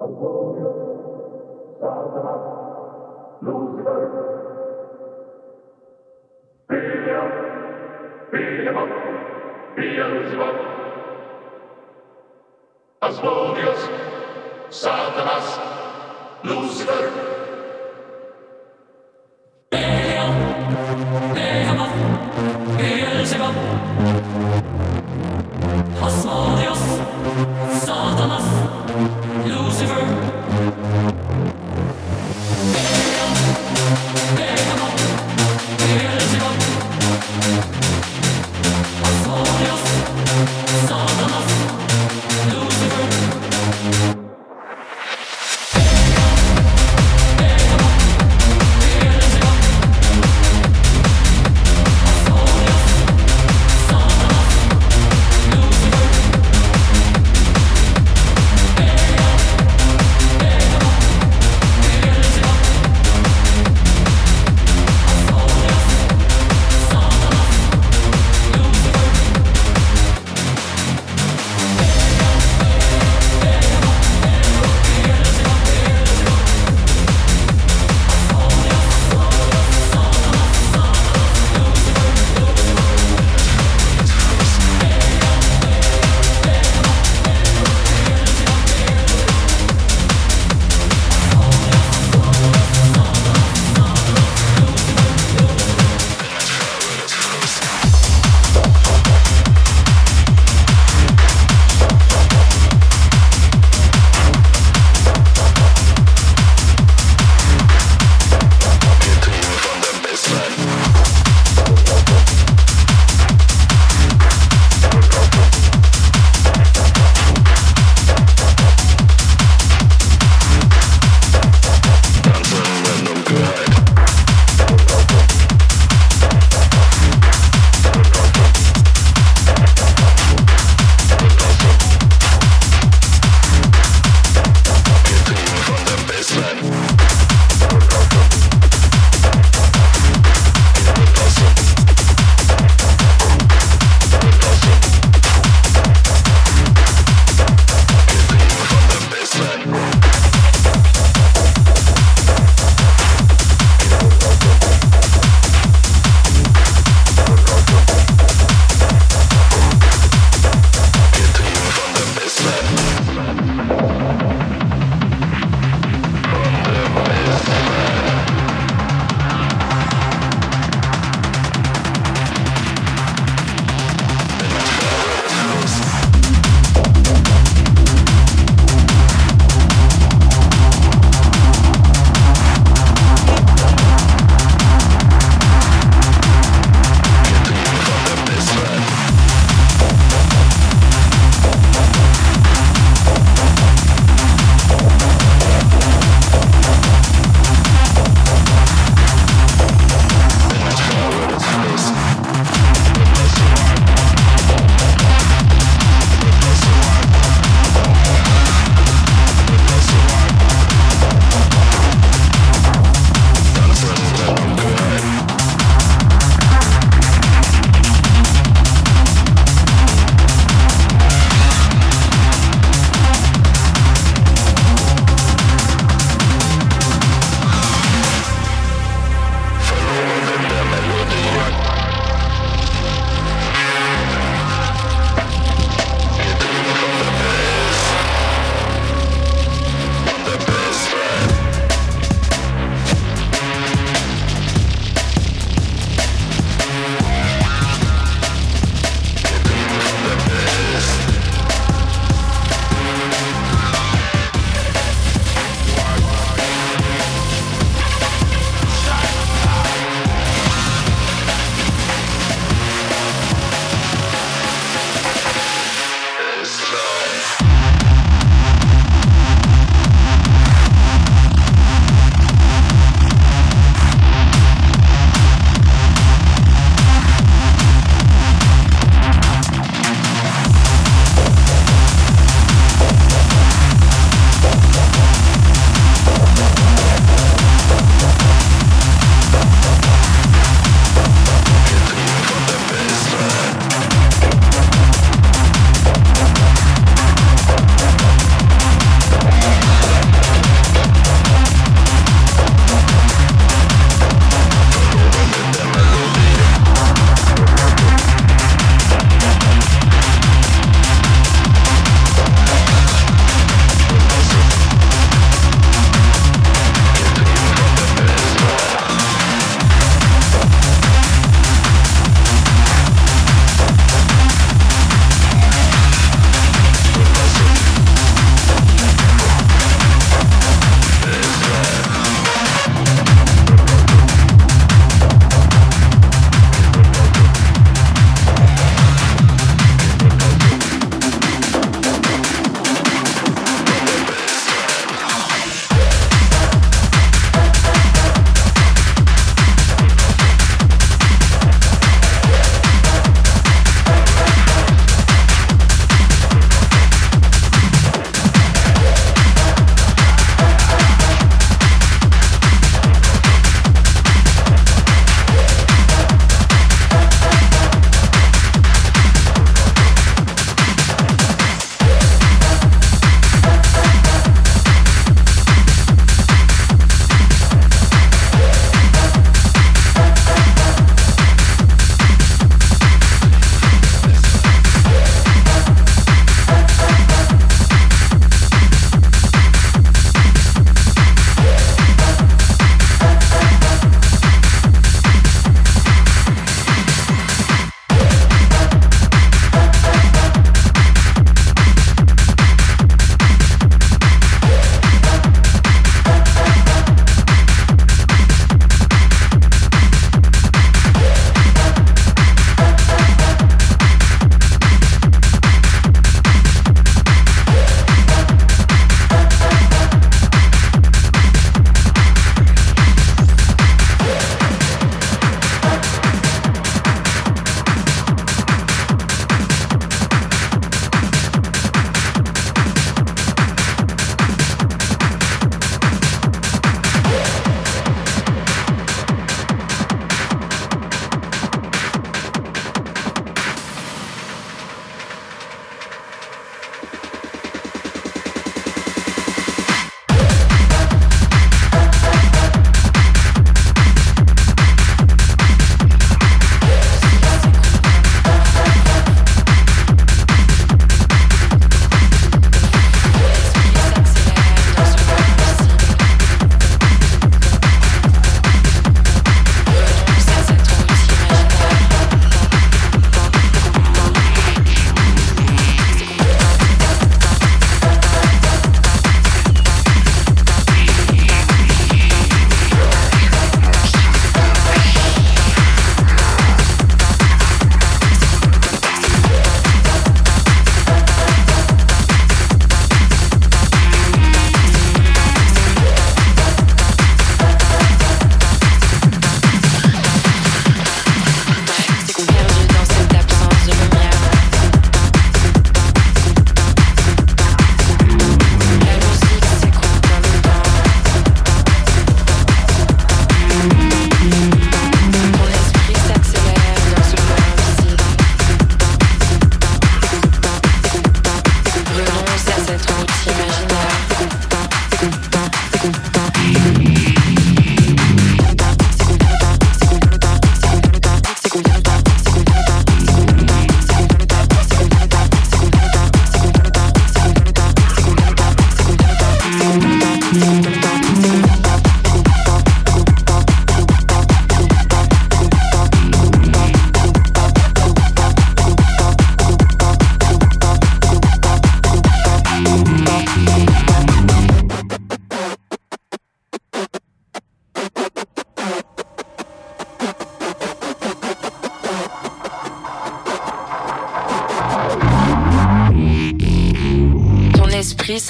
Apollo, Satanas, Lucifer, Beelzebub, Beelzebub, Beelzebub, Asmodeus, Satanas,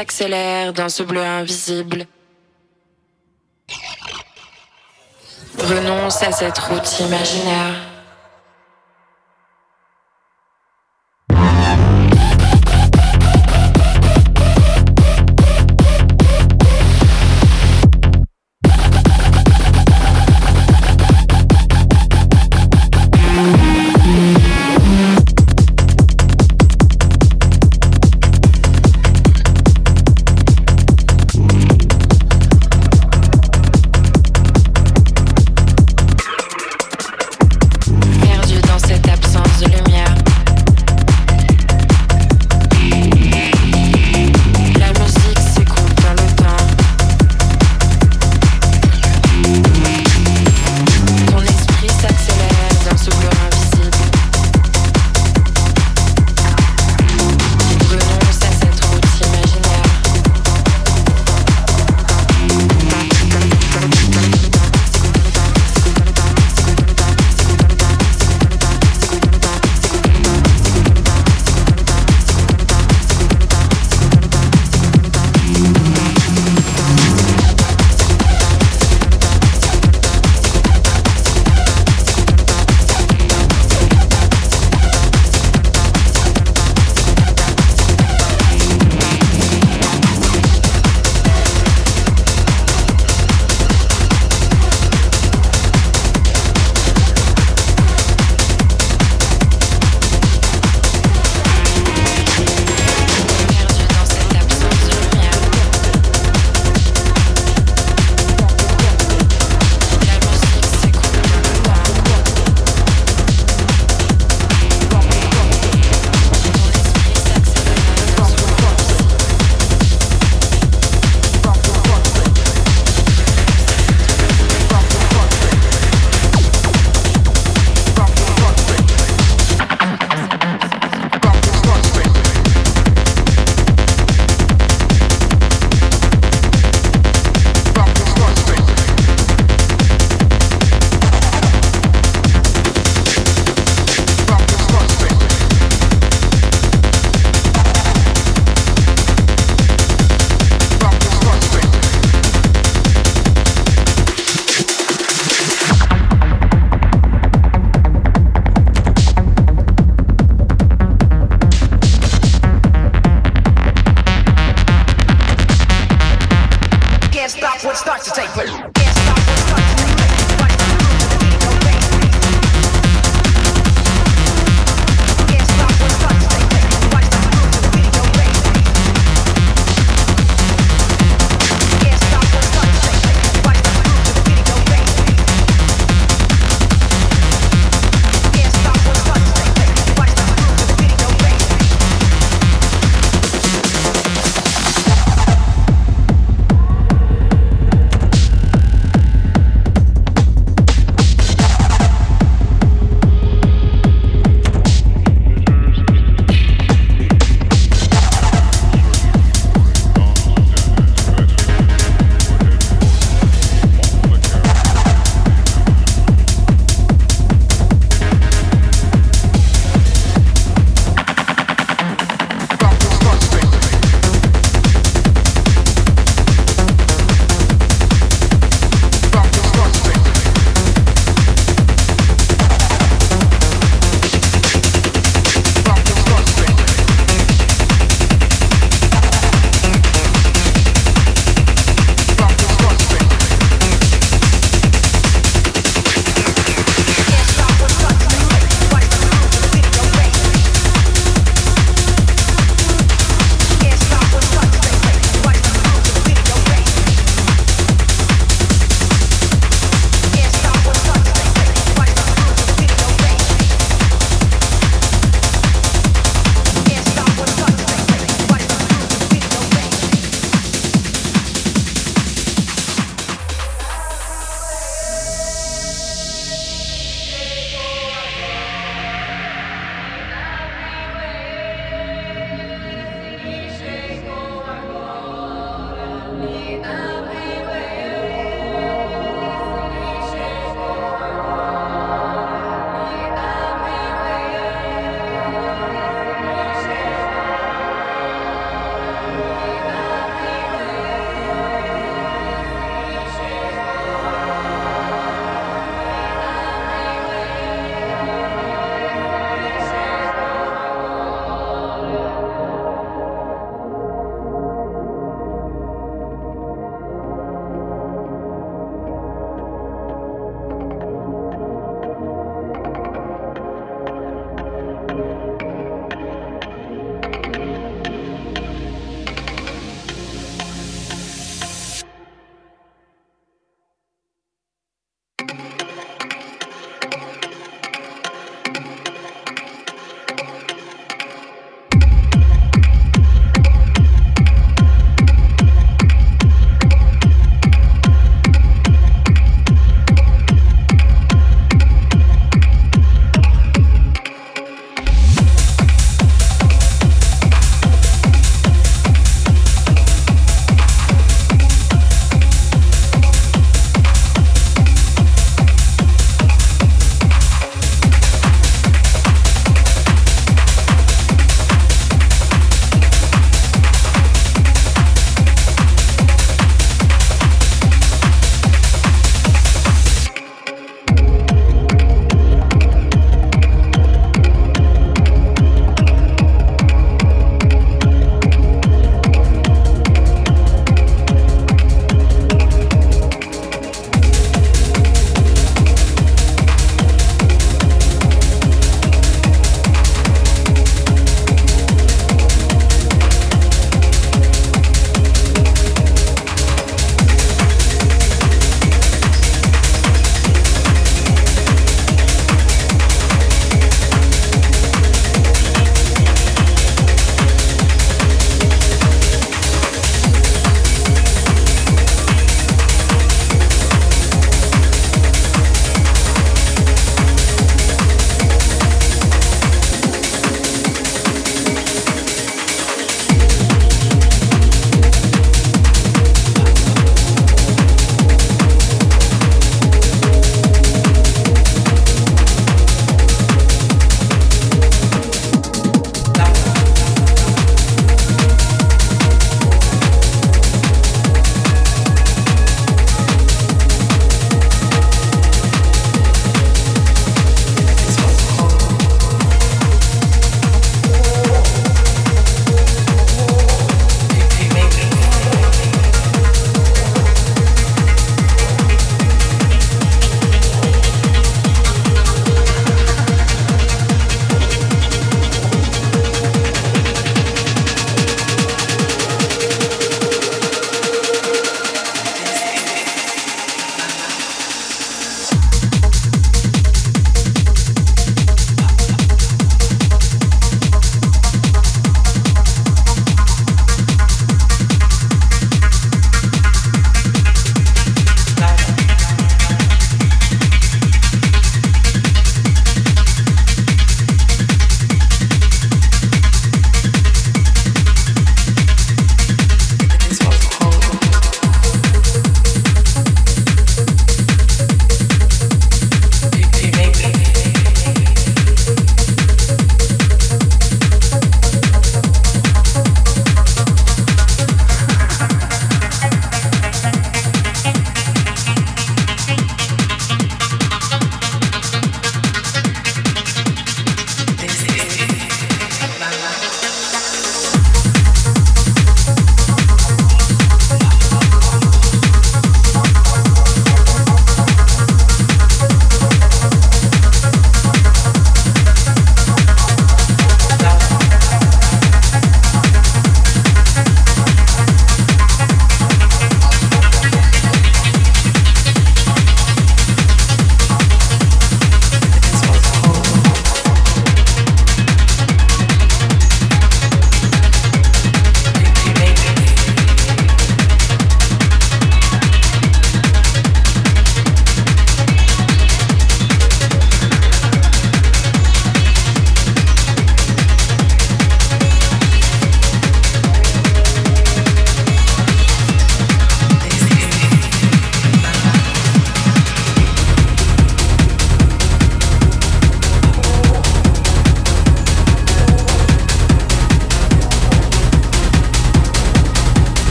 s'accélère dans ce bleu invisible. Renonce à cette route imaginaire.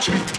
charge.